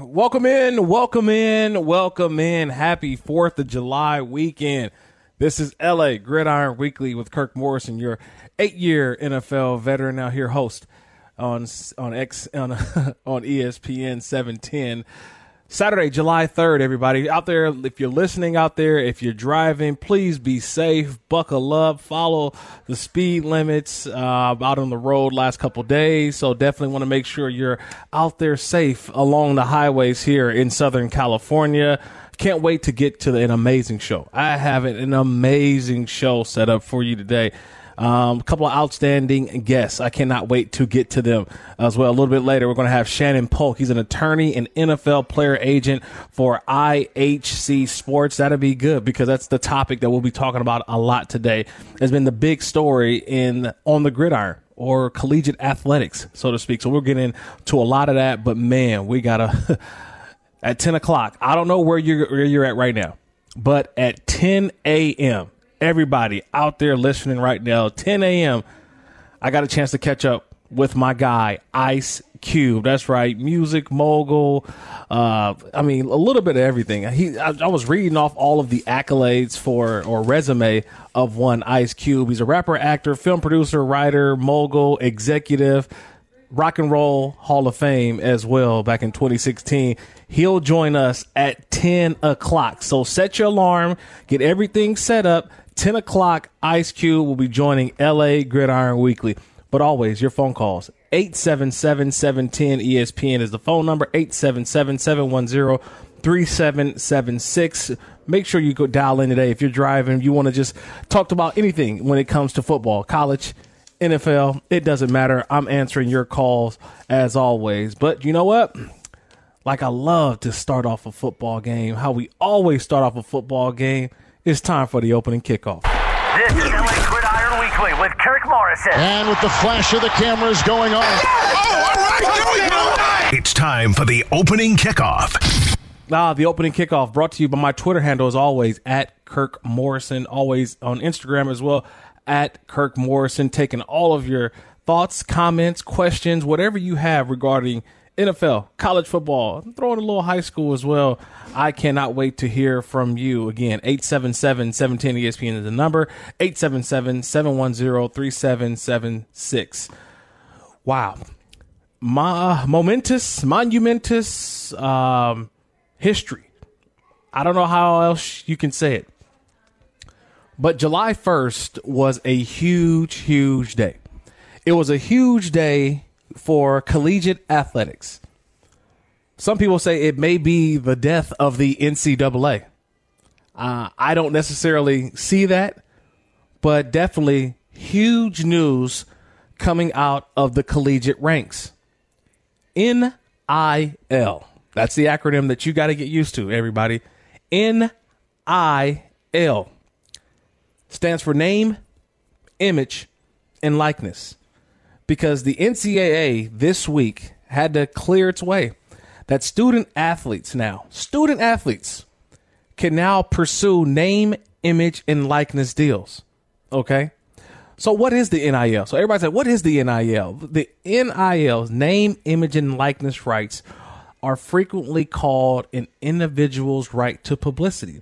welcome in, welcome in, welcome in. Happy 4th of July weekend. This is LA Gridiron Weekly with Kirk Morrison, your eight year NFL veteran, now here host on on X on on ESPN 710. Saturday, July 3rd, everybody out there. If you're listening out there, if you're driving, please be safe, buckle up, follow the speed limits uh, out on the road last couple days. So definitely want to make sure you're out there safe along the highways here in Southern California. Can't wait to get to an amazing show. I have an amazing show set up for you today. Um, a couple of outstanding guests. I cannot wait to get to them as well. A little bit later, we're going to have Shannon Polk. He's an attorney and NFL player agent for IHC Sports. That'll be good because that's the topic that we'll be talking about a lot today. Has been the big story in on the gridiron or collegiate athletics, so to speak. So we're getting to a lot of that. But man, we gotta at ten o'clock. I don't know where you're where you're at right now, but at ten a.m everybody out there listening right now, 10 a.m., I got a chance to catch up with my guy, Ice Cube. That's right, music mogul. Uh, I mean, a little bit of everything. He, I, I, was reading off all of the accolades for or resume of one Ice Cube. He's a rapper, actor, film producer, writer, mogul, executive, rock and roll Hall of Fame as well. Back in 2016, he'll join us at 10 o'clock. So set your alarm, get everything set up 10 o'clock, Ice Cube will be joining LA Gridiron Weekly. But always, your phone calls 877 710 ESPN is the phone number 877 710 3776. Make sure you go dial in today if you're driving. You want to just talk about anything when it comes to football, college, NFL. It doesn't matter. I'm answering your calls as always. But you know what? Like I love to start off a football game, how we always start off a football game it's time for the opening kickoff. This is LA Gridiron Weekly with Kirk Morrison. And with the flash of the cameras going on. Oh, it's time for the opening kickoff. Ah, the opening kickoff brought to you by my Twitter handle, as always, at Kirk Morrison. Always on Instagram as well, at Kirk Morrison. Taking all of your thoughts, comments, questions, whatever you have regarding NFL, college football, throw in a little high school as well. I cannot wait to hear from you. Again, 877 710 ESPN is the number, 877 710 3776. Wow. My, momentous, monumentous um, history. I don't know how else you can say it. But July 1st was a huge, huge day. It was a huge day for collegiate athletics. Some people say it may be the death of the NCAA. Uh, I don't necessarily see that, but definitely huge news coming out of the collegiate ranks. NIL. That's the acronym that you got to get used to, everybody. NIL stands for name, image, and likeness because the NCAA this week had to clear its way that student athletes now, student athletes can now pursue name, image, and likeness deals. Okay. So what is the NIL? So everybody said, what is the NIL? The NIL's name, image, and likeness rights are frequently called an individual's right to publicity.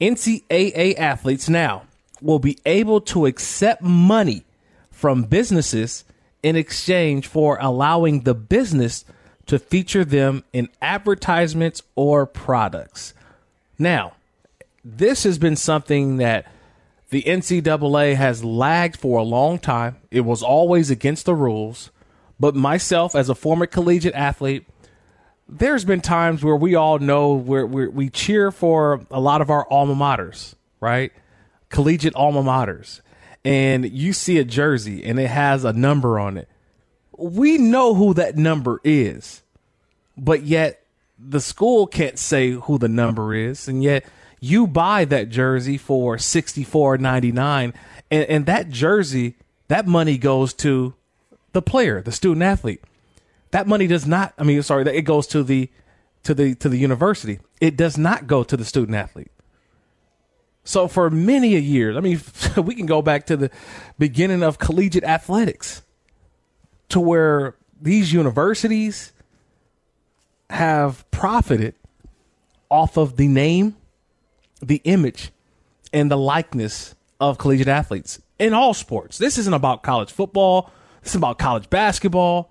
NCAA athletes now will be able to accept money from businesses in exchange for allowing the business to feature them in advertisements or products. Now, this has been something that the NCAA has lagged for a long time. It was always against the rules. But myself, as a former collegiate athlete, there's been times where we all know where we cheer for a lot of our alma maters, right? Collegiate alma maters and you see a jersey and it has a number on it, we know who that number is, but yet the school can't say who the number is, and yet you buy that jersey for sixty four ninety nine, and, and that jersey, that money goes to the player, the student athlete. That money does not. I mean, sorry, it goes to the to the to the university. It does not go to the student athlete. So for many a years, I mean, we can go back to the beginning of collegiate athletics to where these universities have profited off of the name, the image, and the likeness of collegiate athletes in all sports. This isn't about college football. This is about college basketball.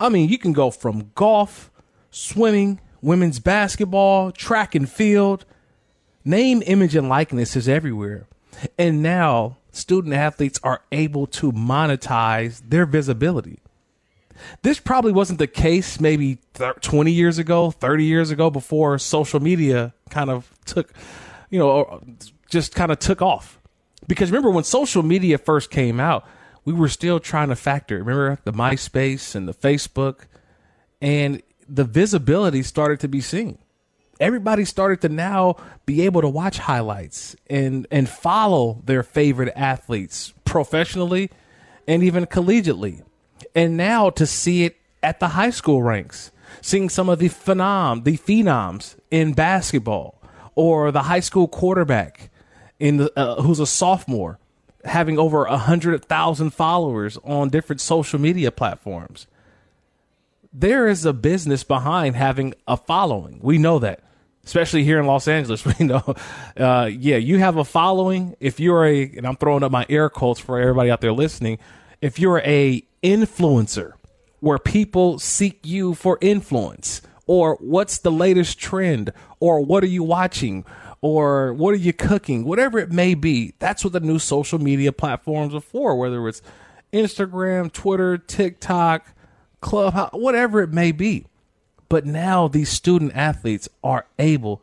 I mean, you can go from golf, swimming, women's basketball, track and field. Name, image, and likeness is everywhere. And now student athletes are able to monetize their visibility. This probably wasn't the case maybe 20 years ago, 30 years ago, before social media kind of took, you know, just kind of took off. Because remember, when social media first came out, we were still trying to factor. Remember the MySpace and the Facebook, and the visibility started to be seen. Everybody started to now be able to watch highlights and and follow their favorite athletes professionally and even collegiately. And now to see it at the high school ranks, seeing some of the phenom, the phenoms in basketball, or the high school quarterback in the, uh, who's a sophomore having over a hundred thousand followers on different social media platforms. There is a business behind having a following. We know that, especially here in Los Angeles. We know, uh, yeah, you have a following. If you're a, and I'm throwing up my air quotes for everybody out there listening, if you're a influencer where people seek you for influence, or what's the latest trend, or what are you watching, or what are you cooking, whatever it may be. That's what the new social media platforms are for, whether it's Instagram, Twitter, TikTok, Clubhouse, whatever it may be. But now these student athletes are able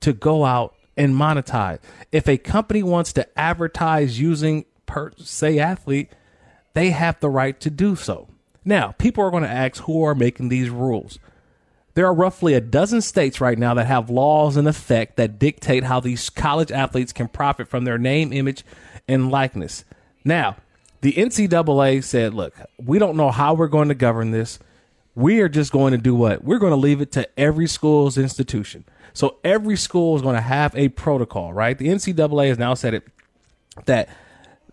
to go out and monetize. If a company wants to advertise using per se athlete, they have the right to do so. Now, people are going to ask who are making these rules. There are roughly a dozen states right now that have laws in effect that dictate how these college athletes can profit from their name, image, and likeness. Now, the NCAA said, look, we don't know how we're going to govern this. We are just going to do what? We're going to leave it to every school's institution. So every school is going to have a protocol, right? The NCAA has now said it that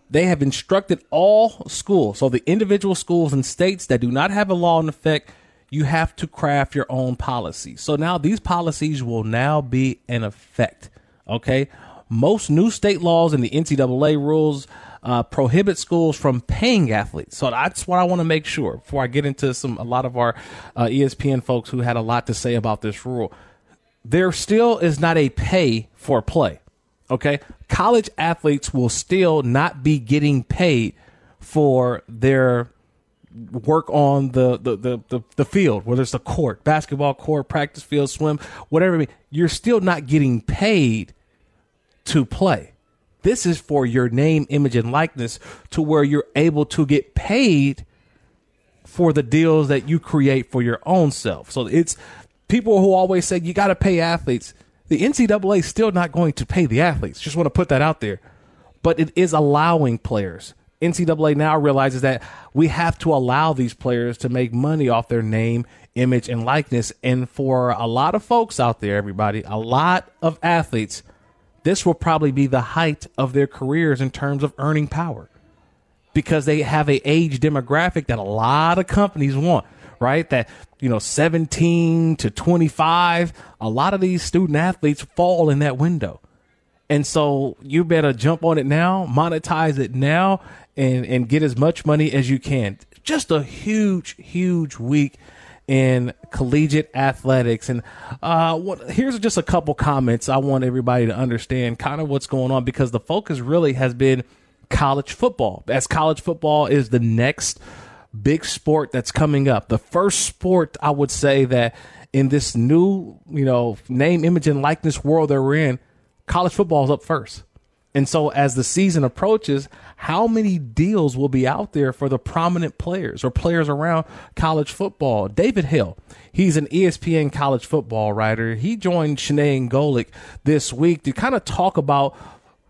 they have instructed all schools, so the individual schools and states that do not have a law in effect you have to craft your own policy. So now these policies will now be in effect. Okay. Most new state laws and the NCAA rules uh, prohibit schools from paying athletes. So that's what I want to make sure before I get into some a lot of our uh, ESPN folks who had a lot to say about this rule. There still is not a pay for play. Okay, college athletes will still not be getting paid for their work on the, the, the, the, the field, whether it's the court, basketball court, practice field, swim, whatever. You're still not getting paid to play. This is for your name, image, and likeness to where you're able to get paid for the deals that you create for your own self. So it's people who always say you got to pay athletes. The NCAA is still not going to pay the athletes. Just want to put that out there. But it is allowing players NCAA now realizes that we have to allow these players to make money off their name, image, and likeness. And for a lot of folks out there, everybody, a lot of athletes, this will probably be the height of their careers in terms of earning power because they have a age demographic that a lot of companies want right that you know 17 to 25 a lot of these student athletes fall in that window and so you better jump on it now monetize it now and and get as much money as you can. Just a huge, huge week in collegiate athletics. And uh, what, here's just a couple comments I want everybody to understand kind of what's going on because the focus really has been college football. As college football is the next big sport that's coming up. The first sport I would say that in this new, you know, name, image, and likeness world that we're in, college football is up first. And so as the season approaches, how many deals will be out there for the prominent players or players around college football? David Hale, he's an ESPN college football writer. He joined Chiney Golic this week to kind of talk about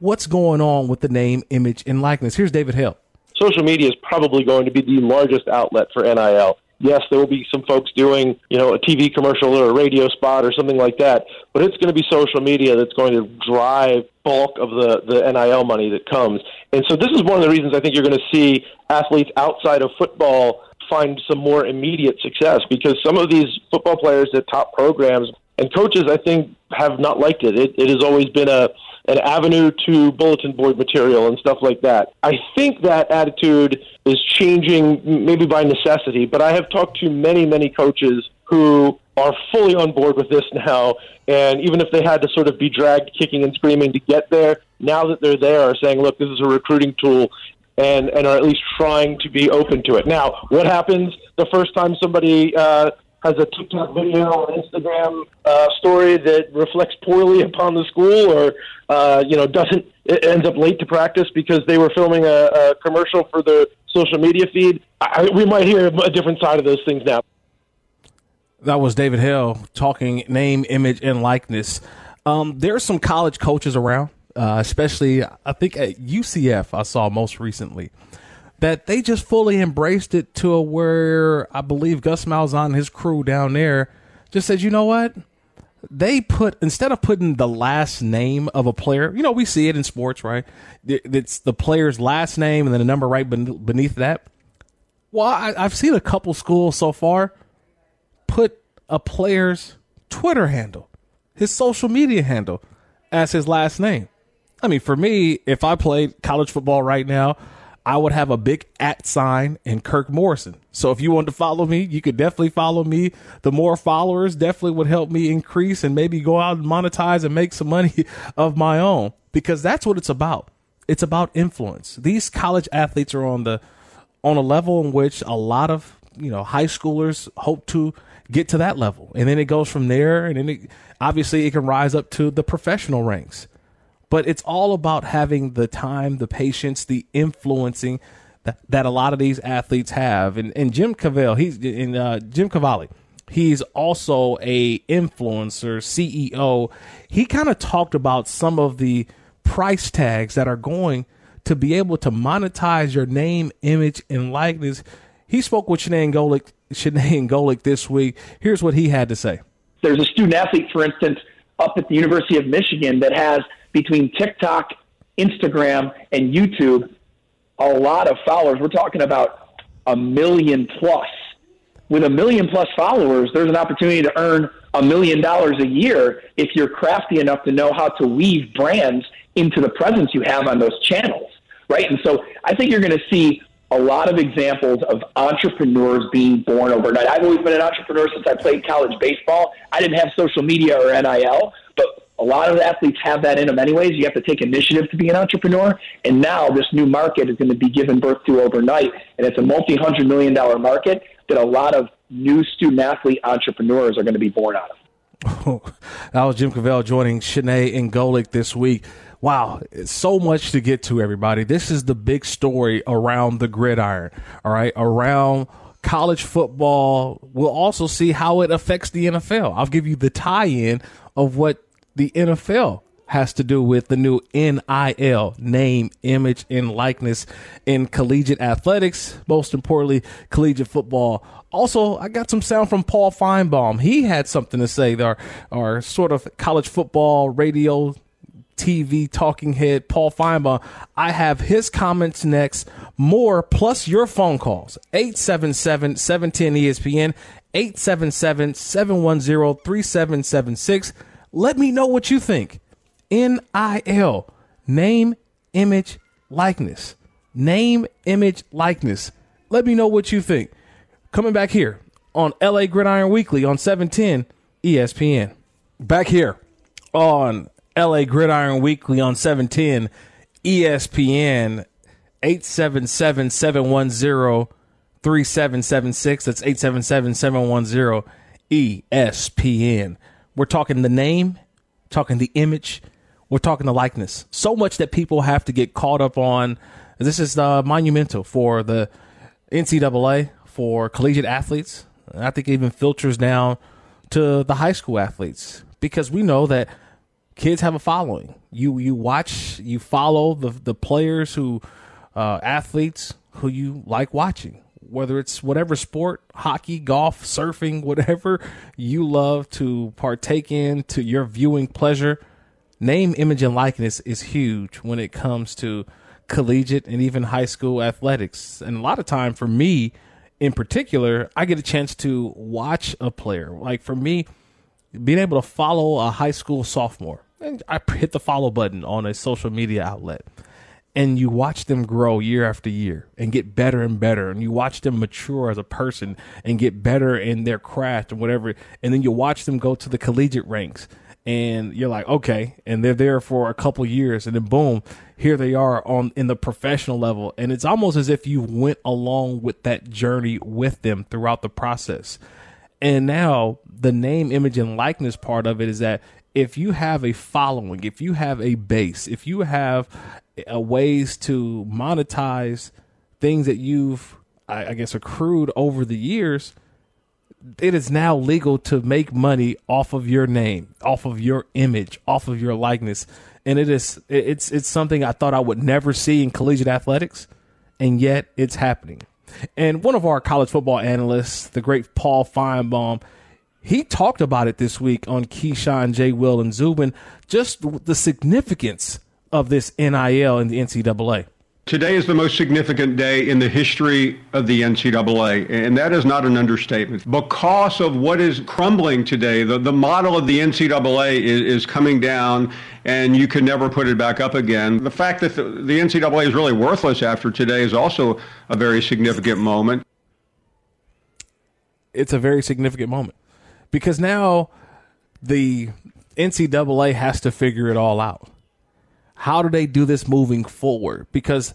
what's going on with the name, image, and likeness. Here's David Hale. Social media is probably going to be the largest outlet for NIL yes, there will be some folks doing, you know, a TV commercial or a radio spot or something like that, but it's going to be social media that's going to drive bulk of the, the NIL money that comes. And so this is one of the reasons I think you're going to see athletes outside of football find some more immediate success because some of these football players at top programs and coaches, I think, have not liked it. It, it has always been a an avenue to bulletin board material and stuff like that. I think that attitude is changing, maybe by necessity. But I have talked to many, many coaches who are fully on board with this now. And even if they had to sort of be dragged kicking and screaming to get there, now that they're there, are saying, look, this is a recruiting tool. And, and are at least trying to be open to it. Now, what happens the first time somebody uh, has a TikTok video or Instagram uh, story that reflects poorly upon the school, or uh, you know doesn't ends up late to practice because they were filming a, a commercial for the social media feed. I, we might hear a different side of those things now. That was David Hale talking name, image, and likeness. Um, there are some college coaches around, uh, especially I think at UCF. I saw most recently that they just fully embraced it to a where I believe Gus Malzahn and his crew down there just said, you know what? They put instead of putting the last name of a player, you know, we see it in sports, right? It's the player's last name and then a number right beneath that. Well, I, I've seen a couple schools so far put a player's Twitter handle, his social media handle, as his last name. I mean, for me, if I played college football right now, I would have a big at sign in Kirk Morrison. So if you want to follow me, you could definitely follow me. The more followers definitely would help me increase and maybe go out and monetize and make some money of my own because that's what it's about. It's about influence. These college athletes are on the on a level in which a lot of, you know, high schoolers hope to get to that level. And then it goes from there and then it, obviously it can rise up to the professional ranks but it's all about having the time, the patience, the influencing that, that a lot of these athletes have. And, and Jim Cavale, he's in uh, Jim Cavalli. He's also a influencer, CEO. He kind of talked about some of the price tags that are going to be able to monetize your name, image, and likeness. He spoke with Chiney Golic, Chiney Golic this week. Here's what he had to say. There's a student athlete, for instance, up at the University of Michigan that has – between TikTok, Instagram, and YouTube, a lot of followers. We're talking about a million plus. With a million plus followers, there's an opportunity to earn a million dollars a year if you're crafty enough to know how to weave brands into the presence you have on those channels, right? And so I think you're going to see a lot of examples of entrepreneurs being born overnight. I've always been an entrepreneur since I played college baseball. I didn't have social media or NIL, a lot of athletes have that in them anyways. You have to take initiative to be an entrepreneur. And now this new market is going to be given birth to overnight. And it's a multi hundred million dollar market that a lot of new student athlete entrepreneurs are going to be born out of. that was Jim Cavale joining Chiney and Golic this week. Wow, so much to get to, everybody. This is the big story around the gridiron, all right, around college football. We'll also see how it affects the NFL. I'll give you the tie in of what the NFL has to do with the new NIL name, image, and likeness in collegiate athletics, most importantly, collegiate football. Also, I got some sound from Paul Finebaum. He had something to say. Our, our sort of college football radio TV talking head, Paul Finebaum. I have his comments next. More plus your phone calls. 877 710 ESPN, 877 710 3776. Let me know what you think. NIL, name, image, likeness. Name, image, likeness. Let me know what you think. Coming back here on LA Gridiron Weekly on 710 ESPN. Back here on LA Gridiron Weekly on 710 ESPN 877 710 3776. That's 877 710 ESPN. We're talking the name, talking the image, we're talking the likeness. So much that people have to get caught up on. This is uh, monumental for the NCAA, for collegiate athletes. I think it even filters down to the high school athletes because we know that kids have a following. You you watch, you follow the the players who uh, athletes who you like watching whether it's whatever sport, hockey, golf, surfing, whatever you love to partake in to your viewing pleasure, name, image, and likeness is huge when it comes to collegiate and even high school athletics. And a lot of time for me, in particular, I get a chance to watch a player. Like for me, being able to follow a high school sophomore, and I hit the follow button on a social media outlet, and you watch them grow year after year and get better and better, and you watch them mature as a person and get better in their craft and whatever, and then you watch them go to the collegiate ranks and you're like, okay, and they're there for a couple years, and then boom, here they are on in the professional level, and it's almost as if you went along with that journey with them throughout the process. And now the name, image, and likeness part of it is that if you have a following, if you have a base, if you have a ways to monetize things that you've, I, I guess, accrued over the years, it is now legal to make money off of your name, off of your image, off of your likeness, and it is it's it's something I thought I would never see in collegiate athletics, and yet it's happening. And one of our college football analysts, the great Paul Finebaum, he talked about it this week on Keyshawn, J. Will, and Zubin, just the significance of this NIL in the NCAA. Today is the most significant day in the history of the NCAA, and that is not an understatement. Because of what is crumbling today, the, the model of the NCAA is, is coming down, and you can never put it back up again. The fact that the, the NCAA is really worthless after today is also a very significant moment. It's a very significant moment because now the NCAA has to figure it all out how do they do this moving forward? Because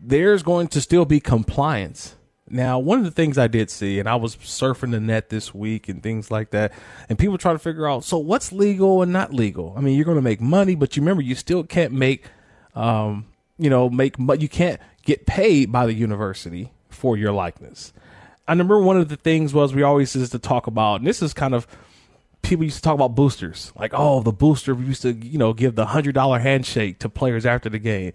there's going to still be compliance. Now, one of the things I did see, and I was surfing the net this week and things like that, and people try to figure out so what's legal and not legal. I mean, you're going to make money, but you remember you still can't make, um, you know, make you can't get paid by the university for your likeness. I remember one of the things was we always used to talk about, and this is kind of people used to talk about boosters, like oh, the booster used to you know give the hundred dollar handshake to players after the game,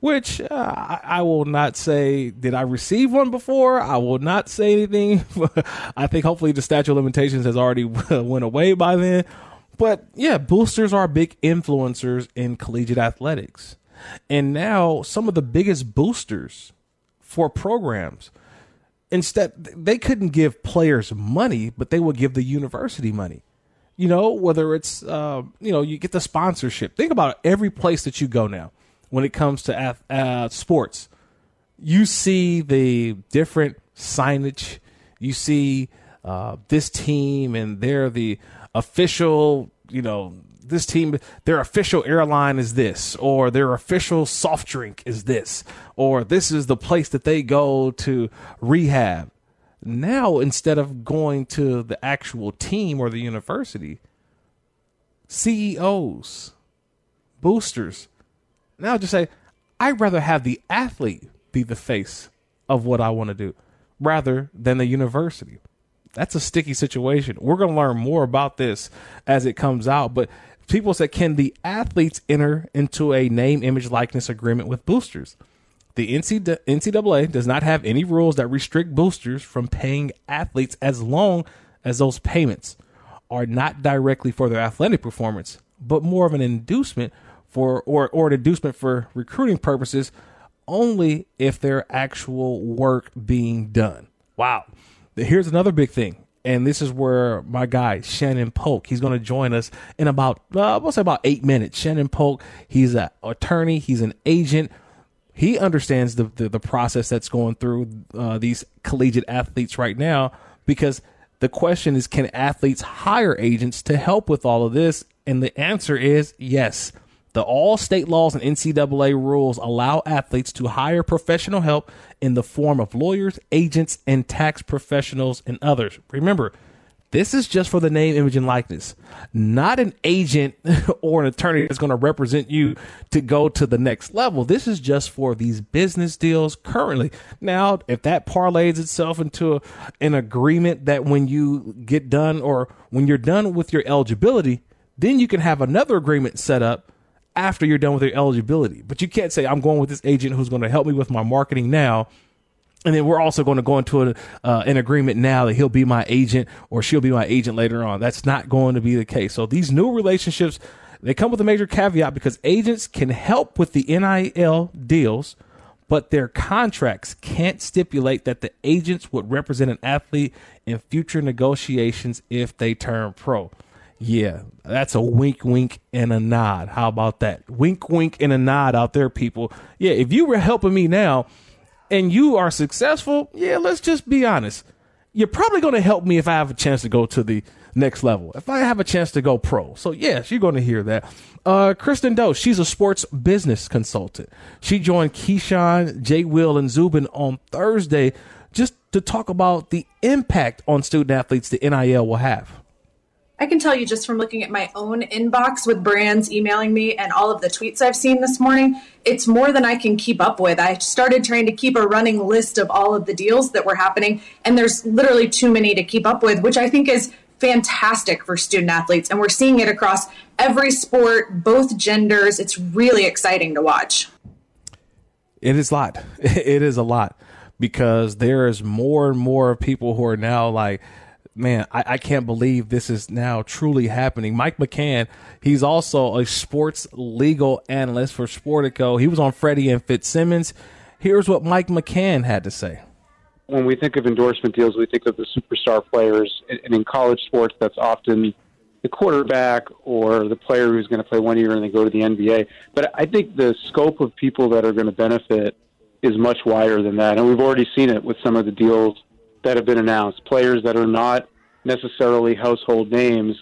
which uh, I, I, will not say did I receive one before. I will not say anything. I think hopefully the statute of limitations has already went away by then. But yeah, boosters are big influencers in collegiate athletics, and now some of the biggest boosters for programs instead they couldn't give players money but they would give the university money you know, whether it's, uh, you know, you get the sponsorship. Think about every place that you go now when it comes to uh, sports. You see the different signage. You see uh, this team, and they're the official, you know, this team, their official airline is this, or their official soft drink is this, or this is the place that they go to rehab. Now, instead of going to the actual team or the university, CEOs, boosters, now just say, I'd rather have the athlete be the face of what I want to do rather than the university. That's a sticky situation. We're going to learn more about this as it comes out. But people said, can the athletes enter into a name, image, likeness agreement with boosters? The NCAA does not have any rules that restrict boosters from paying athletes as long as those payments are not directly for their athletic performance, but more of an inducement for or, or an inducement for recruiting purposes only if their actual work being done. Wow. Here's another big thing. And this is where my guy Shannon Polk, he's going to join us in about, uh, we'll say about eight minutes. Shannon Polk, he's an attorney, he's an agent he understands the, the, the process that's going through uh, these collegiate athletes right now because the question is can athletes hire agents to help with all of this? And the answer is yes. The all state laws and ncaa rules allow athletes to hire professional help in the form of lawyers agents and tax professionals and others. Remember this is just for the name, image, and likeness, not an agent or an attorney that's going to represent you to go to the next level. This is just for these business deals currently. Now, if that parlays itself into a, an agreement that when you get done or when you're done with your eligibility, then you can have another agreement set up after you're done with your eligibility. But you can't say, I'm going with this agent who's going to help me with my marketing now and then we're also going to go into a, uh, an agreement now that he'll be my agent or she'll be my agent later on. That's not going to be the case. So these new relationships, they come with a major caveat because agents can help with the NIL deals, but their contracts can't stipulate that the agents would represent an athlete in future negotiations if they turn pro. Yeah, that's a wink, wink, and a nod. How about that? Wink, wink, and a nod out there, people. Yeah, if you were helping me now and you are successful, yeah, let's just be honest. You're probably going to help me if I have a chance to go to the next level, if I have a chance to go pro. So, yes, you're going to hear that. Uh, Kristi Dosh, she's a sports business consultant. She joined Keyshawn, Jay Will, and Zubin on Thursday just to talk about the impact on student athletes the NIL will have. I can tell you just from looking at my own inbox with brands emailing me and all of the tweets I've seen this morning, it's more than I can keep up with. I started trying to keep a running list of all of the deals that were happening, and there's literally too many to keep up with, which I think is fantastic for student athletes. And we're seeing it across every sport, both genders. It's really exciting to watch. It is a lot. It is a lot because there is more and more of people who are now like, man, I, I, can't believe this is now truly happening. Mike McCann, he's also a sports legal analyst for Sportico. He was on Freddie and Fitzsimmons. Here's what Mike McCann had to say. When we think of endorsement deals, we think of the superstar players. And in college sports, that's often the quarterback or the player who's going to play one year and then go to the NBA. But I think the scope of people that are going to benefit is much wider than that. And we've already seen it with some of the deals that have been announced, players that are not necessarily household names,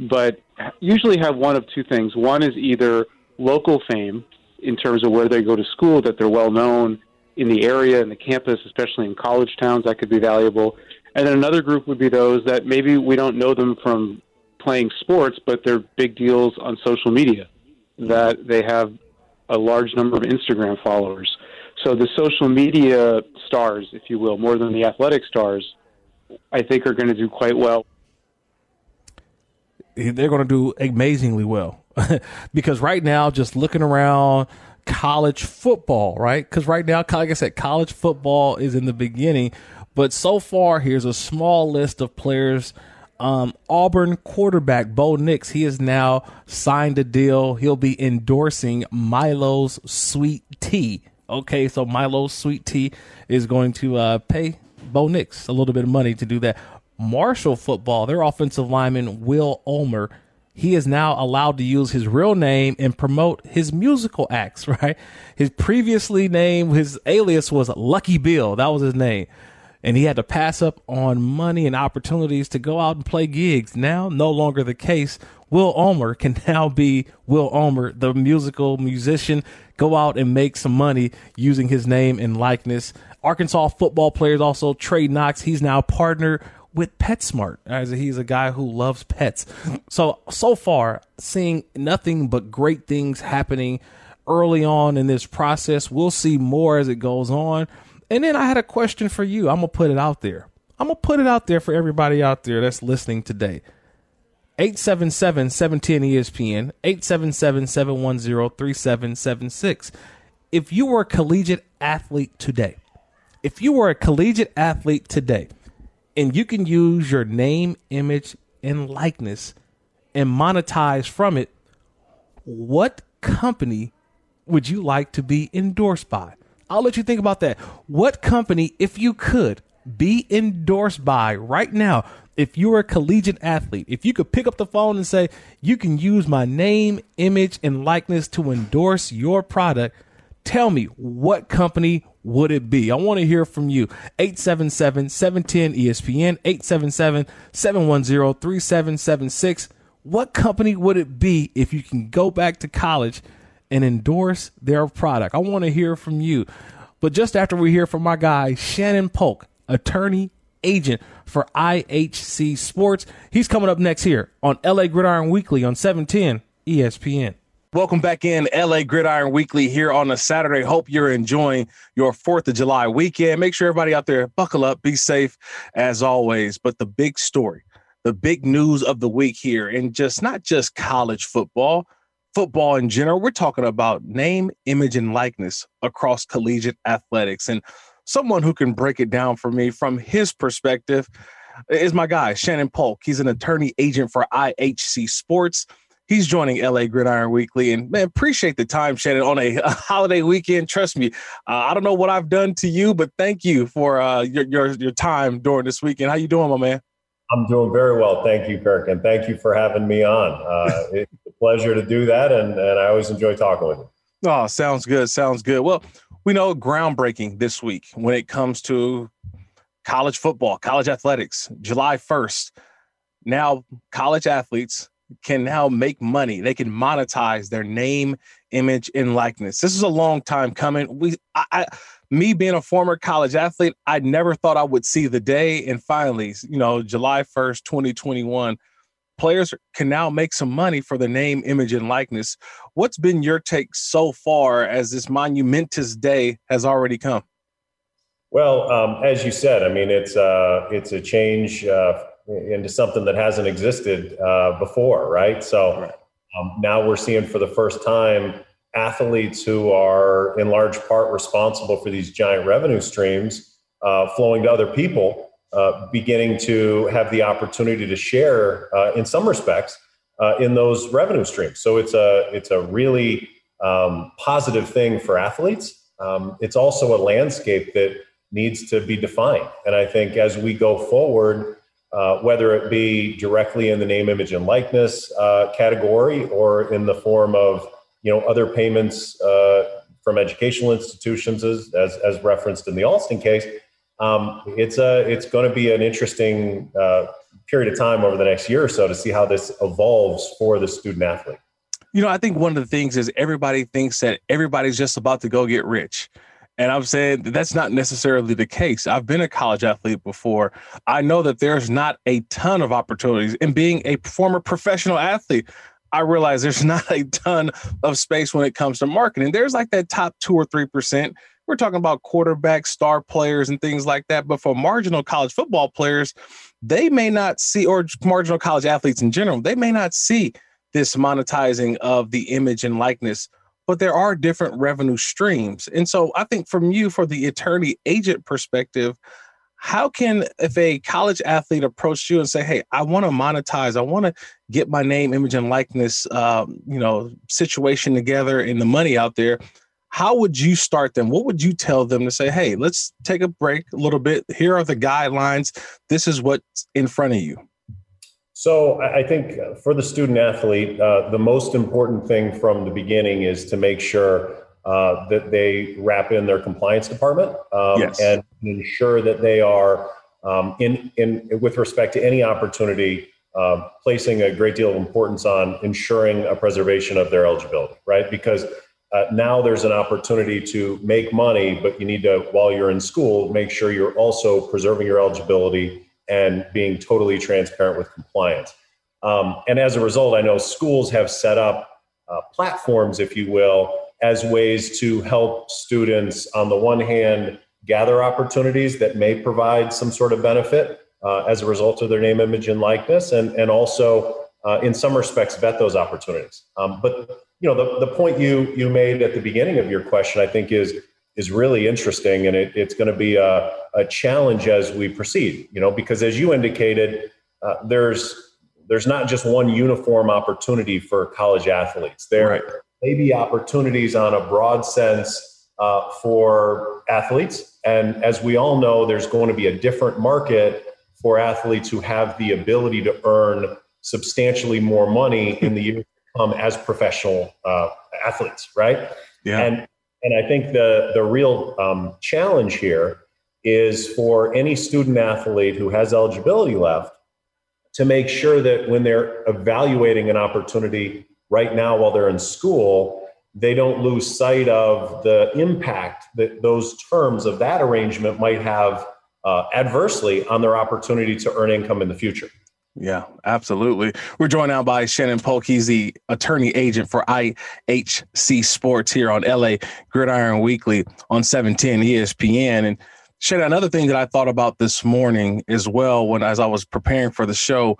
but usually have one of two things. One is either local fame in terms of where they go to school, that they're well known in the area and the campus, especially in college towns, that could be valuable. And then another group would be those that maybe we don't know them from playing sports, but they're big deals on social media, that they have a large number of Instagram followers. So the social media stars, if you will, more than the athletic stars, I think are going to do quite well. They're going to do amazingly well because right now, just looking around college football, right? Because right now, like I said, college football is in the beginning, but so far, here's a small list of players. Um, Auburn quarterback Bo Nix, he has now signed a deal. He'll be endorsing Milo's Sweet Tea. Okay, so Milo's Sweet Tea is going to uh, pay Bo Nix a little bit of money to do that. Marshall football, their offensive lineman Will Ulmer, he is now allowed to use his real name and promote his musical acts, right? His previously name, his alias was Lucky Bill. That was his name. And he had to pass up on money and opportunities to go out and play gigs. Now, no longer the case. Will Ulmer can now be Will Ulmer, the musical musician, go out and make some money using his name and likeness. Arkansas football players also Trey Knox. He's now partner with PetSmart as he's a guy who loves pets. So so far, seeing nothing but great things happening early on in this process. We'll see more as it goes on. And then I had a question for you. I'm gonna put it out there. I'm gonna put it out there for everybody out there that's listening today. 877 ESPN, 877 710 3776. If you were a collegiate athlete today, if you were a collegiate athlete today and you can use your name, image, and likeness and monetize from it, what company would you like to be endorsed by? I'll let you think about that. What company, if you could, be endorsed by right now? If you're a collegiate athlete, if you could pick up the phone and say, you can use my name, image, and likeness to endorse your product, tell me what company would it be? I want to hear from you. 877 710 ESPN, 877 710 3776. What company would it be if you can go back to college and endorse their product? I want to hear from you. But just after we hear from my guy, Shannon Polk, attorney agent for IHC Sports, he's coming up next here on LA Gridiron Weekly on 710 ESPN. Welcome back in LA Gridiron Weekly here on a Saturday. Hope you're enjoying your 4th of July weekend. Make sure everybody out there buckle up, be safe as always. But the big story, the big news of the week here, and just not just college football, football in general, we're talking about name, image, and likeness across collegiate athletics. And someone who can break it down for me from his perspective is my guy, Shannon Polk. He's an attorney agent for IHC Sports He's joining LA Gridiron Weekly, and man, appreciate the time, Shannon, on a, a holiday weekend. Trust me, uh, I don't know what I've done to you, but thank you for uh, your, your your time during this weekend. How you doing, my man? I'm doing very well, thank you, Kirk, and thank you for having me on. Uh, it's pleasure to do that, and and I always enjoy talking with you. Oh, sounds good. Sounds good. Well, we know groundbreaking this week when it comes to college football, college athletics, July 1st. Now, college athletes can now make money. They can monetize their name, image, and likeness. This is a long time coming. We, I, I, me being a former college athlete, I never thought I would see the day. And finally, you know, July 1st, 2021, players can now make some money for the name, image, and likeness. What's been your take so far as this monumentous day has already come? Well, um, as you said, I mean, it's uh, it's a change uh, into something that hasn't existed uh, before, right? So um, now we're seeing for the first time athletes who are in large part responsible for these giant revenue streams uh, flowing to other people, uh, beginning to have the opportunity to share, uh, in some respects, in those revenue streams. So it's a it's a really um, positive thing for athletes. Um, it's also a landscape that needs to be defined. And I think as we go forward, uh, whether it be directly in the name, image, and likeness uh, category or in the form of you know other payments uh, from educational institutions, as, as, as referenced in the Alston case, um, it's a it's going to be an interesting uh, period of time over the next year or so to see how this evolves for the student athlete. You know, I think one of the things is everybody thinks that everybody's just about to go get rich. And I'm saying that's not necessarily the case. I've been a college athlete before. I know that there's not a ton of opportunities. And being a former professional athlete, I realize there's not a ton of space when it comes to marketing. There's like that top two or 3%. We're talking about quarterback, star players, and things like that. But for marginal college football players, they may not see, or marginal college athletes in general, they may not see this monetizing of the image and likeness but there are different revenue streams. And so I think from you, for the attorney agent perspective, how can if a college athlete approach you and say hey i want to monetize i want to get my name image and likeness um, you know situation together and the money out there how would you start them what would you tell them to say hey let's take a break a little bit here are the guidelines this is what's in front of you so I think for the student athlete, uh, the most important thing from the beginning is to make sure uh, that they wrap in their compliance department um, yes. and ensure that they are um, in in with respect to any opportunity uh, placing a great deal of importance on ensuring a preservation of their eligibility, right? Because uh, now there's an opportunity to make money, but you need to, while you're in school, make sure you're also preserving your eligibility and being totally transparent with compliance. Um, and as a result, I know schools have set up uh, platforms, if you will, as ways to help students, on the one hand, gather opportunities that may provide some sort of benefit uh, as a result of their name, image, and likeness, and, and also, uh, in some respects, vet those opportunities. Um, but you know, the, the point you you made at the beginning of your question, I think, is is really interesting, and it, it's going to be a, a, challenge as we proceed. You know, because as you indicated, uh, there's there's not just one uniform opportunity for college athletes. There right. may be opportunities on a broad sense uh, for athletes, and as we all know, there's going to be a different market for athletes who have the ability to earn substantially more money in the years to come as professional uh, athletes, right? Yeah. And and I think the the real um, challenge here is for any student athlete who has eligibility left to make sure that when they're evaluating an opportunity right now while they're in school, they don't lose sight of the impact that those terms of that arrangement might have uh, adversely on their opportunity to earn income in the future. Yeah, absolutely. We're joined now by Shannon Polk. He's the attorney agent for IHC Sports here on LA Gridiron Weekly on 710 ESPN. And Shannon, another thing that I thought about this morning as well when as I was preparing for the show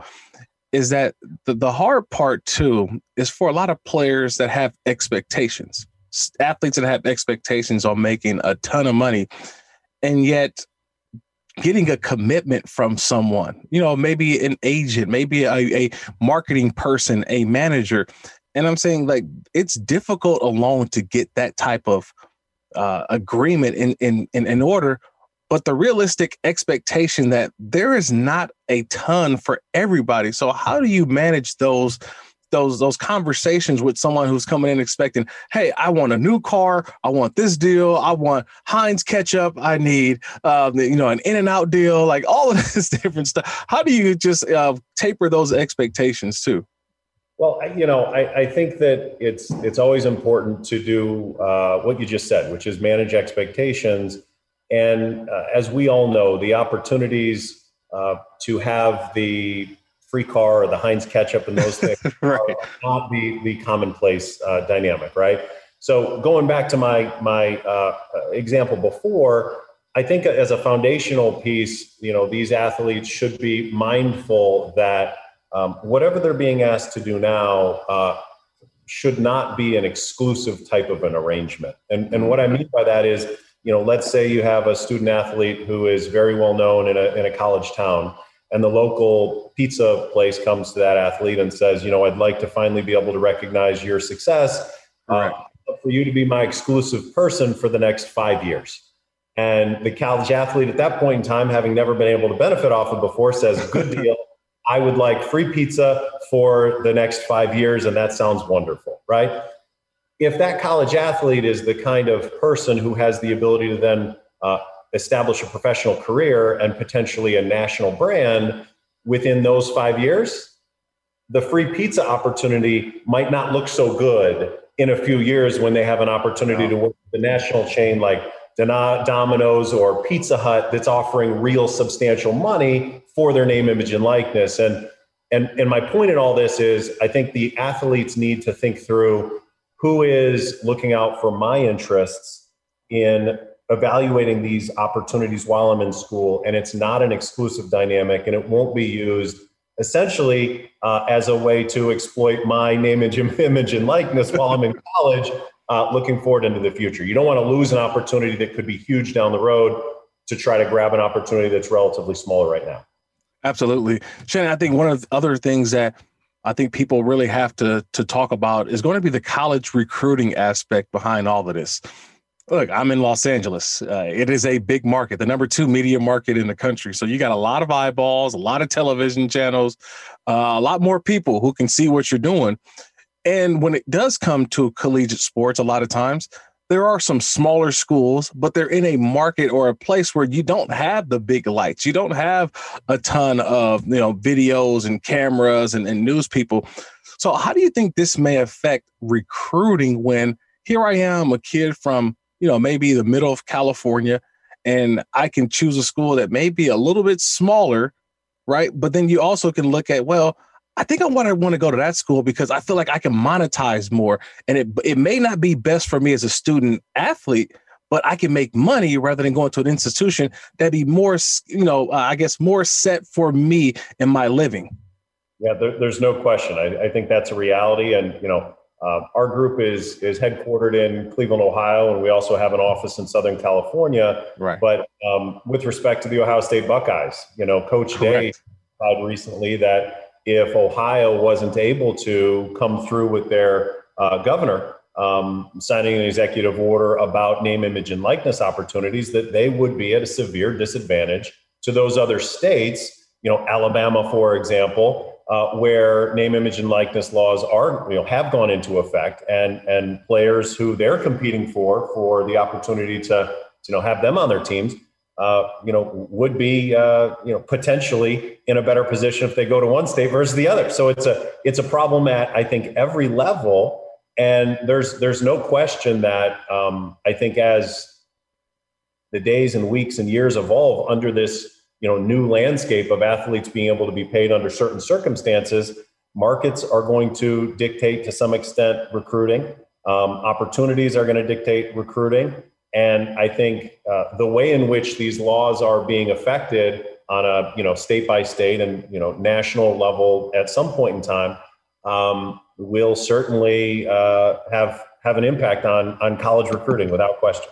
is that the, the hard part too is for a lot of players that have expectations, athletes that have expectations on making a ton of money. And yet getting a commitment from someone, you know, maybe an agent, maybe a, a marketing person, a manager. And I'm saying like it's difficult alone to get that type of uh, agreement in, in in in order but the realistic expectation that there is not a ton for everybody so how do you manage those those those conversations with someone who's coming in expecting, hey, I want a new car, I want this deal, I want Heinz ketchup, I need um, you know an In and Out deal, like all of this different stuff. How do you just uh, taper those expectations too? Well, you know, I, I, think that it's it's always important to do uh, what you just said, which is manage expectations. And uh, as we all know, the opportunities uh, to have the free car or the Heinz ketchup and those things right. are not the, the commonplace uh, dynamic, right? So going back to my my uh, example before, I think as a foundational piece, you know, these athletes should be mindful that um, whatever they're being asked to do now uh, should not be an exclusive type of an arrangement. And and what I mean by that is, you know, let's say you have a student athlete who is very well known in a in a college town and the local pizza place comes to that athlete and says, you know, I'd like to finally be able to recognize your success uh, for you to be my exclusive person for the next five years. And the college athlete at that point in time, having never been able to benefit off of before, says, good deal. I would like free pizza for the next five years. And that sounds wonderful, right? If that college athlete is the kind of person who has the ability to then uh, establish a professional career and potentially a national brand within those five years, the free pizza opportunity might not look so good in a few years when they have an opportunity to work with a national chain like Domino's or Pizza Hut that's offering real substantial money for their name, image, and likeness. And and and my point in all this is I think the athletes need to think through who is looking out for my interests in evaluating these opportunities while I'm in school, and it's not an exclusive dynamic, and it won't be used essentially uh, as a way to exploit my name, image, image and likeness while I'm in college, uh, looking forward into the future. You don't want to lose an opportunity that could be huge down the road to try to grab an opportunity that's relatively smaller right now. Absolutely, Shannon. I think one of the other things that I think people really have to to talk about is going to be the college recruiting aspect behind all of this look, I'm in Los Angeles. Uh, it is a big market, the number two media market in the country. So you got a lot of eyeballs, a lot of television channels, uh, a lot more people who can see what you're doing. And when it does come to collegiate sports, a lot of times there are some smaller schools, but they're in a market or a place where you don't have the big lights. You don't have a ton of you know videos and cameras and, and news people. So how do you think this may affect recruiting when here I am, a kid from you know, maybe the middle of California, and I can choose a school that may be a little bit smaller, right? But then you also can look at, well, I think I want to want to go to that school because I feel like I can monetize more, and it it may not be best for me as a student athlete, but I can make money rather than going to an institution that be more, you know, uh, I guess more set for me in my living. Yeah, there, there's no question. I, I think that's a reality, and you know, uh, our group is is headquartered in Cleveland, Ohio, and we also have an office in Southern California. Right. But um, with respect to the Ohio State Buckeyes, you know, Coach Correct. Day said recently that if Ohio wasn't able to come through with their uh, governor um, signing an executive order about name, image, and likeness opportunities, that they would be at a severe disadvantage to those other states. You know, Alabama, for example, uh, where name, image, and likeness laws are, you know, have gone into effect, and and players who they're competing for for the opportunity to, you know, have them on their teams, uh, you know, would be, uh, you know, potentially in a better position if they go to one state versus the other. So it's a it's a problem at I think every level, and there's there's no question that um, I think as the days and weeks and years evolve under this you know new landscape of athletes being able to be paid under certain circumstances markets are going to dictate to some extent recruiting. Um, opportunities are going to dictate recruiting. And i think uh, the way in which these laws are being affected on a you know state by state and you know national level at some point in time um, will certainly uh, have have an impact on on college recruiting without question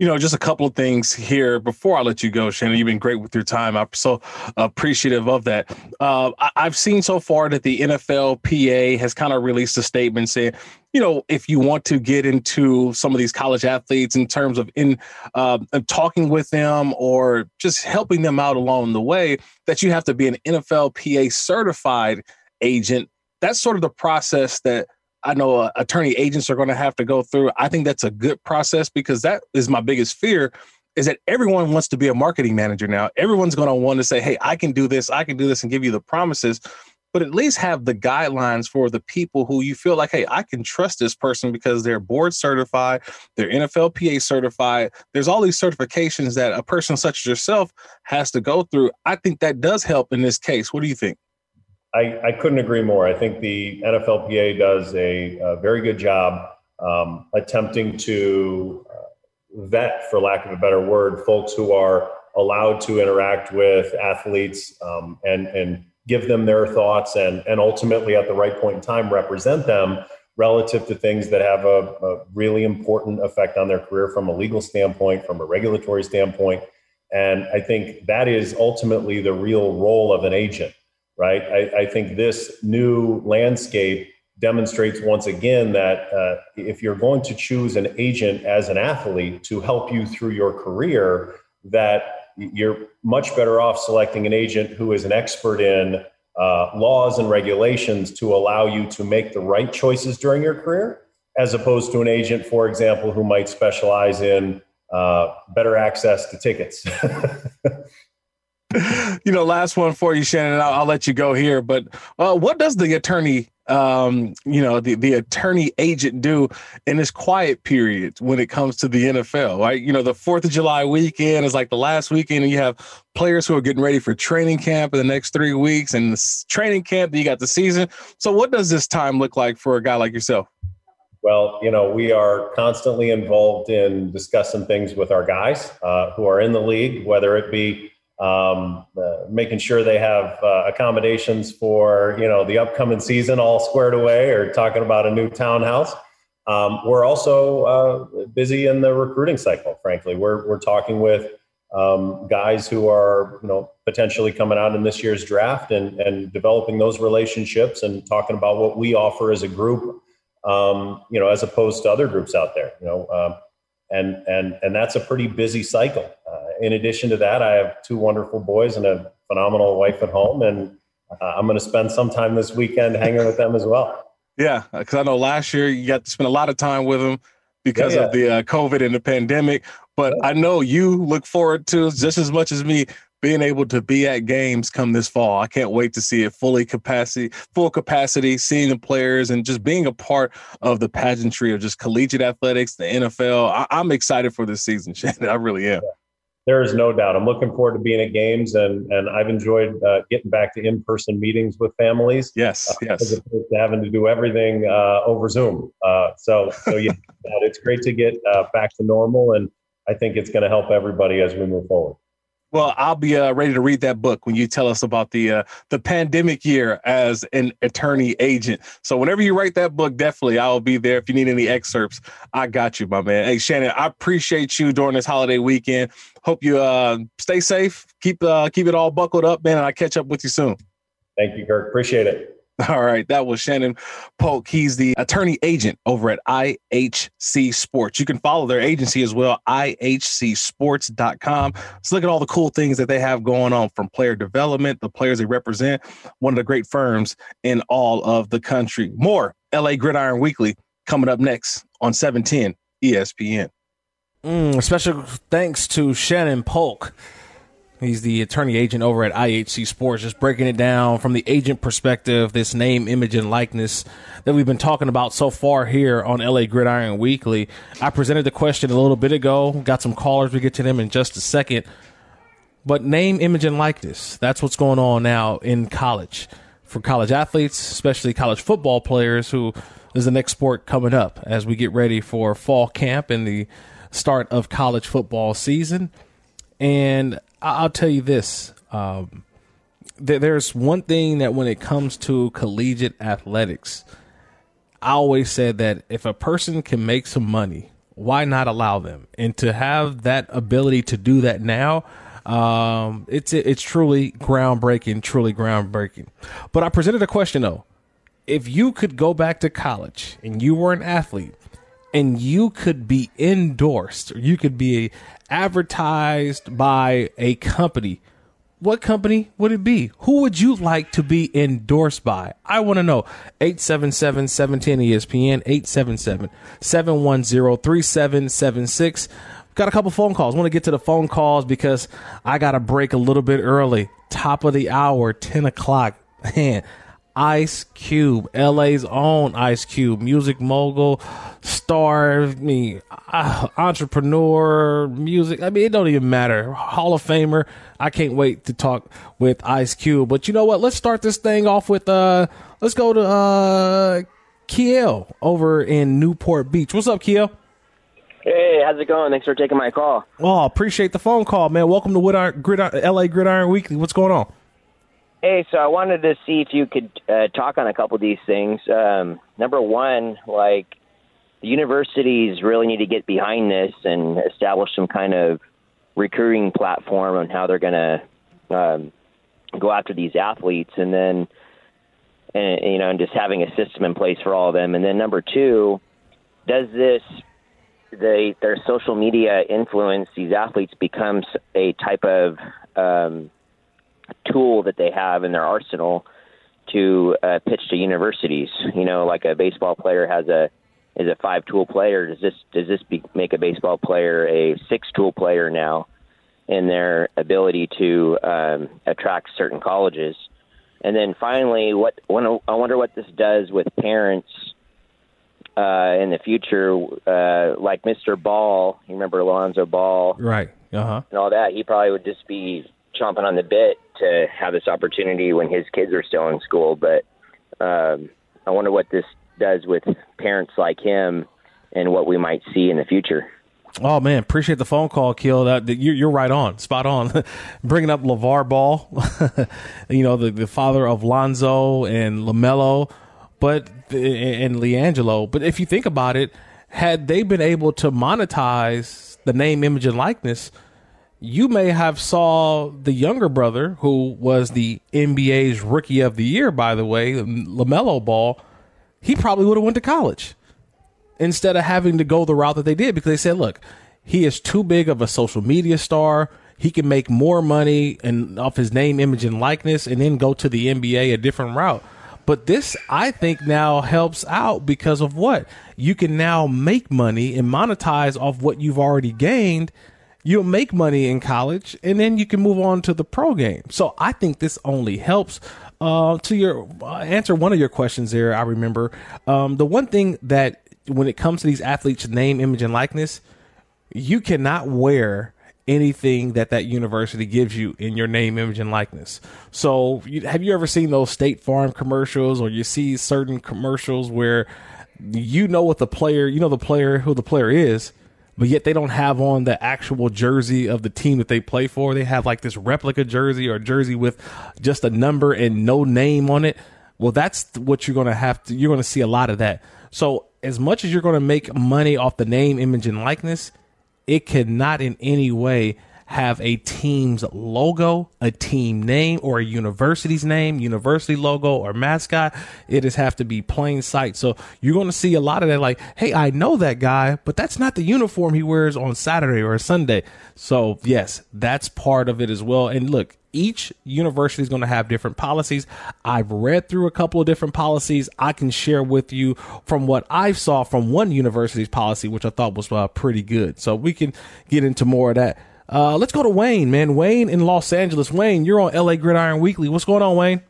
you know, just a couple of things here before I let you go, Shannon. You've been great with your time. I'm so appreciative of that. Uh, I- have seen so far that the NFLPA has kind of released a statement saying, you know, if you want to get into some of these college athletes in terms of in uh, talking with them or just helping them out along the way, that you have to be an NFLPA certified agent. That's sort of the process that I know uh, attorney agents are going to have to go through. I think that's a good process because that is my biggest fear is that everyone wants to be a marketing manager now. Everyone's going to want to say, "Hey, I can do this, I can do this and give you the promises." But at least have the guidelines for the people who you feel like, "Hey, I can trust this person because they're board certified, they're NFLPA certified. There's all these certifications that a person such as yourself has to go through." I think that does help in this case. What do you think? I, I couldn't agree more. I think the NFLPA does a, a very good job um, attempting to uh, vet, for lack of a better word, folks who are allowed to interact with athletes um, and and give them their thoughts and and ultimately at the right point in time represent them relative to things that have a, a really important effect on their career from a legal standpoint, from a regulatory standpoint. And I think that is ultimately the real role of an agent right? I, I think this new landscape demonstrates once again that uh, if you're going to choose an agent as an athlete to help you through your career, that you're much better off selecting an agent who is an expert in uh, laws and regulations to allow you to make the right choices during your career, as opposed to an agent, for example, who might specialize in uh, better access to tickets. you know, last one for you, Shannon. I'll, I'll let you go here. But uh, what does the attorney, um, you know, the, the attorney agent do in this quiet period when it comes to the NFL? Right? You know, the Fourth of July weekend is like the last weekend, and you have players who are getting ready for training camp in the next three weeks, and the training camp. You got the season. So, what does this time look like for a guy like yourself? Well, you know, we are constantly involved in discussing things with our guys uh, who are in the league, whether it be um, uh, making sure they have uh, accommodations for you know the upcoming season all squared away, or talking about a new townhouse. Um, we're also uh, busy in the recruiting cycle. Frankly, we're we're talking with um, guys who are you know potentially coming out in this year's draft and and developing those relationships and talking about what we offer as a group. Um, you know, as opposed to other groups out there. You know, um, and and and that's a pretty busy cycle. In addition to that, I have two wonderful boys and a phenomenal wife at home, and uh, I'm going to spend some time this weekend hanging with them as well. Yeah, because I know last year you got to spend a lot of time with them because yeah, yeah. of the uh, COVID and the pandemic. But. I know you look forward to just as much as me being able to be at games come this fall. I can't wait to see it fully capacity, full capacity, seeing the players and just being a part of the pageantry of just collegiate athletics, the NFL. I, am excited for this season, Shannon. I really am. Yeah. There is no doubt. I'm looking forward to being at games, and and I've enjoyed uh, getting back to in-person meetings with families. Yes, uh, yes. As opposed to having to do everything uh, over Zoom. Uh, so so yeah, it's great to get uh, back to normal, and I think it's going to help everybody as we move forward. Well, I'll be uh, ready to read that book when you tell us about the uh, the pandemic year as an attorney agent. So whenever you write that book, definitely I will be there. If you need any excerpts, I got you, my man. Hey, Shannon, I appreciate you during this holiday weekend. Hope you uh, stay safe. Keep uh, keep it all buckled up, man. And I catch up with you soon. Thank you, Kirk. Appreciate it. All right. That was Shannon Polk. He's the attorney agent over at IHC Sports. You can follow their agency as well, ihcsports.com. Let's look at all the cool things that they have going on from player development, the players they represent, one of the great firms in all of the country. More LA Gridiron Weekly coming up next on 710 ESPN. Mm, special thanks to Shannon Polk He's the attorney agent over at IHC Sports, just breaking it down from the agent perspective, this name, image, and likeness that we've been talking about so far here on LA Gridiron Weekly. I presented the question a little bit ago, got some callers. We get to them in just a second. But name, image, and likeness, that's what's going on now in college. For college athletes, especially college football players, who is the next sport coming up as we get ready for fall camp and the start of college football season. And I'll tell you this. Um, th- there's one thing that when it comes to collegiate athletics, I always said that if a person can make some money why not allow them? And to have that ability to do that now, um, it's it's truly groundbreaking, truly groundbreaking. But I presented a question though: if you could go back to college and you were an athlete and you could be endorsed or you could be advertised by a company what company would it be? Who would you like to be endorsed by? I want to know. 877 710 ESPN, 877 710 3776. Got a couple phone calls. want to get to the phone calls because I got to break a little bit early. Top of the hour, 10 o'clock. Man, Ice Cube, LA's own Ice Cube, music mogul, star, I mean, uh, entrepreneur, music. I mean, it don't even matter. Hall of Famer. I can't wait to talk with Ice Cube. But you know what? Let's start this thing off with uh let's go to uh Kiel over in Newport Beach. What's up, Kiel? Hey, how's it going? Thanks for taking my call. Oh, appreciate the phone call, man. Welcome to Gridiron, LA Gridiron Weekly. What's going on? Hey, so I wanted to see if you could uh, talk on a couple of these things. Um, number one, like the universities really need to get behind this and establish some kind of recruiting platform on how they're going to um, go after these athletes, and then and you know, and just having a system in place for all of them. And then number two, does this their social media influence these athletes becomes a type of um, tool that they have in their arsenal to uh, pitch to universities. You know, like a baseball player has a is a five tool player. Does this does this be, make a baseball player a six tool player now in their ability to um, attract certain colleges? And then finally, what I wonder what this does with parents uh, in the future, uh, like Mr. Ball. You remember Alonzo Ball, right? Uh huh. And all that. He probably would just be chomping on the bit to have this opportunity when his kids are still in school. But um, I wonder what this does with parents like him and what we might see in the future. Oh man, appreciate the phone call, Kiel. That you're, you're right on, spot on. Bringing up LaVar Ball, you know the the father of Lonzo and LaMelo, but and LiAngelo. But if you think about it, had they been able to monetize the name, image, and likeness, you may have saw the younger brother who was the NBA's rookie of the year, by the way, LaMelo Ball. He probably would have went to college instead of having to go the route that they did because they said, look, he is too big of a social media star. He can make more money and off his name, image, and likeness, and then go to the NBA a different route. But this, I think, now helps out because of what you can now make money and monetize off what you've already gained you'll make money in college and then you can move on to the pro game. So I think this only helps. Uh, to your uh, answer one of your questions there, I remember um, the one thing that when it comes to these athletes' name, image, and likeness, you cannot wear anything that that university gives you in your name, image, and likeness. So, you, have you ever seen those State Farm commercials, or you see certain commercials where you know what the player, you know the player who the player is, but yet they don't have on the actual jersey of the team that they play for. They have like this replica jersey or jersey with just a number and no name on it. Well, that's what you're going to have to, you're going to see a lot of that. So, as much as you're going to make money off the name, image, and likeness, it cannot in any way have a team's logo, a team name, or a university's name, university logo, or mascot. It just have to be plain sight. So you're going to see a lot of that, like, hey, I know that guy, but that's not the uniform he wears on Saturday or Sunday. So yes, that's part of it as well. And look, each university is going to have different policies. I've read through a couple of different policies. I can share with you from what I saw from one university's policy, which I thought was uh, pretty good. So we can get into more of that. Uh, let's go to Wayne, man. Wayne in Los Angeles. Wayne, you're on LA Gridiron Weekly. What's going on, Wayne?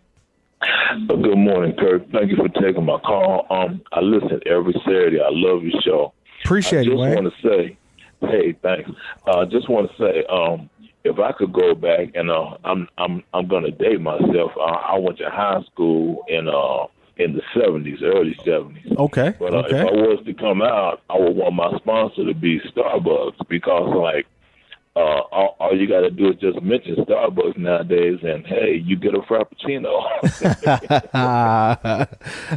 Good morning, Kirk. Thank you for taking my call. Um, I listen every Saturday. I love your show. Appreciate it, I just want to say, hey, thanks. I uh, just want to say, um, if I could go back and uh, I'm I'm I'm gonna date myself. Uh, I went to high school in uh in the seventies, early seventies. Okay. But uh, okay. if I was to come out, I would want my sponsor to be Starbucks because like uh, all, all you got to do is just mention Starbucks nowadays, and hey, you get a frappuccino.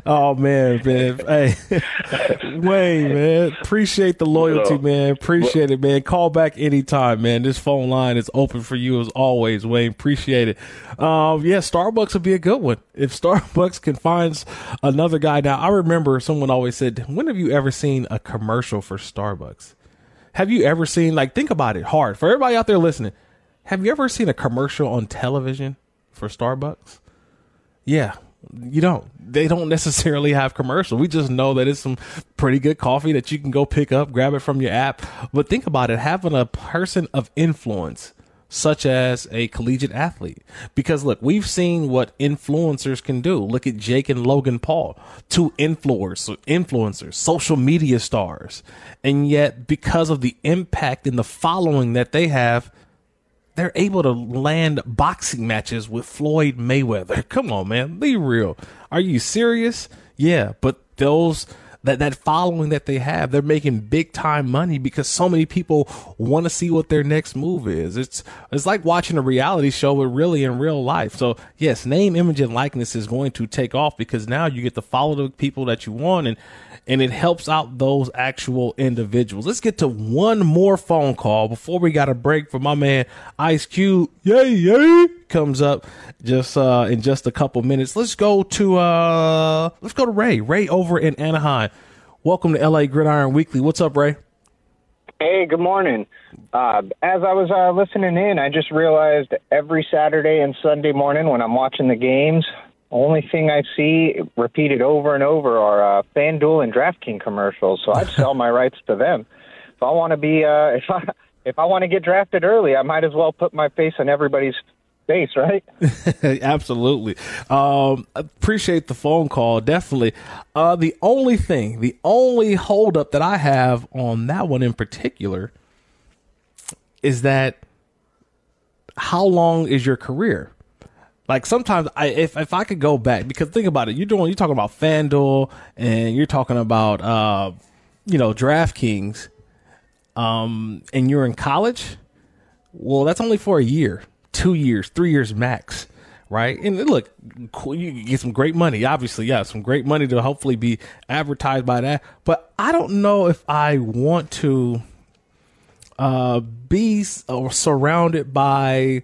oh man, man, hey, Wayne, man, appreciate the loyalty, man. Appreciate it, man. Call back anytime, man. This phone line is open for you as always, Wayne. Appreciate it. Um, yeah, Starbucks would be a good one if Starbucks can find another guy. Now, I remember someone always said, "When have you ever seen a commercial for Starbucks?" Have you ever seen like think about it hard for everybody out there listening? Have you ever seen a commercial on television for Starbucks? Yeah, you don't. They don't necessarily have commercial. We just know that it's some pretty good coffee that you can go pick up, grab it from your app. But think about it, having a person of influence such as a collegiate athlete. Because look, we've seen what influencers can do. Look at Jake and Logan Paul, two influencers, influencers, social media stars. And yet because of the impact and the following that they have, they're able to land boxing matches with Floyd Mayweather. Come on, man. Be real. Are you serious? Yeah, but those that that following that they have, they're making big time money because so many people want to see what their next move is. It's it's like watching a reality show, but really in real life. So yes, name, image, and likeness is going to take off because now you get to follow the people that you want and and it helps out those actual individuals. Let's get to one more phone call before we got a break for my man Ice Cube. Yay, yay! Comes up just uh in just a couple minutes. Let's go to uh let's go to Ray. Ray over in Anaheim. Welcome to LA Gridiron Weekly. What's up, Ray? Hey, good morning. Uh, as I was uh, listening in, I just realized every Saturday and Sunday morning when I'm watching the games, only thing I see repeated over and over are uh, FanDuel and DraftKings commercials. So I'd sell my rights to them. If I want to be, uh, if I if I want to get drafted early, I might as well put my face on everybody's face, right? Absolutely. Um, appreciate the phone call. Definitely. Uh, the only thing, the only holdup that I have on that one in particular is that how long is your career? Like sometimes I if if I could go back because think about it, you're doing you're talking about FanDuel and you're talking about uh you know DraftKings, um, and you're in college. Well, that's only for a year, two years, three years max, right? And look, you get some great money, obviously, yeah, some great money to hopefully be advertised by that. But I don't know if I want to uh, be surrounded by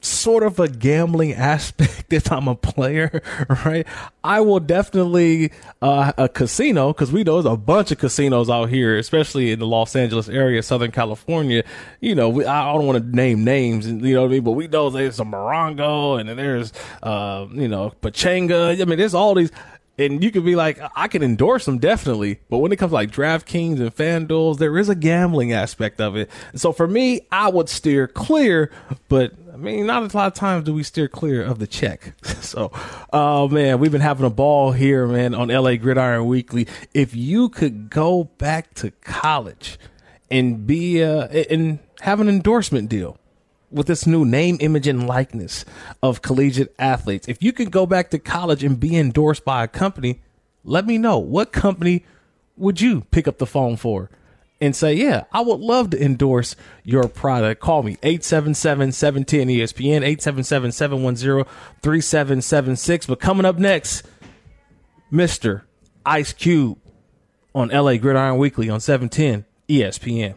sort of a gambling aspect if I'm a player, right? I will definitely uh, a casino because we know there's a bunch of casinos out here, especially in the Los Angeles area, Southern California. You know, we, I don't want to name names, you know what I mean? But we know there's a Morongo and then there's, uh, you know, Pechanga. I mean, there's all these and you could be like, I can endorse them definitely, but when it comes to like DraftKings and FanDuels, there is a gambling aspect of it. And so for me, I would steer clear, but I mean, not a lot of times do we steer clear of the check. so, oh man, we've been having a ball here, man, on LA Gridiron Weekly. If you could go back to college and be uh, and have an endorsement deal with this new name, image, and likeness of collegiate athletes. If you could go back to college and be endorsed by a company, let me know what company would you pick up the phone for and say, yeah, I would love to endorse your product. Call me 877-710 ESPN, 877-710-3776. But coming up next, Mr. Ice Cube on LA Gridiron Weekly on 710 ESPN.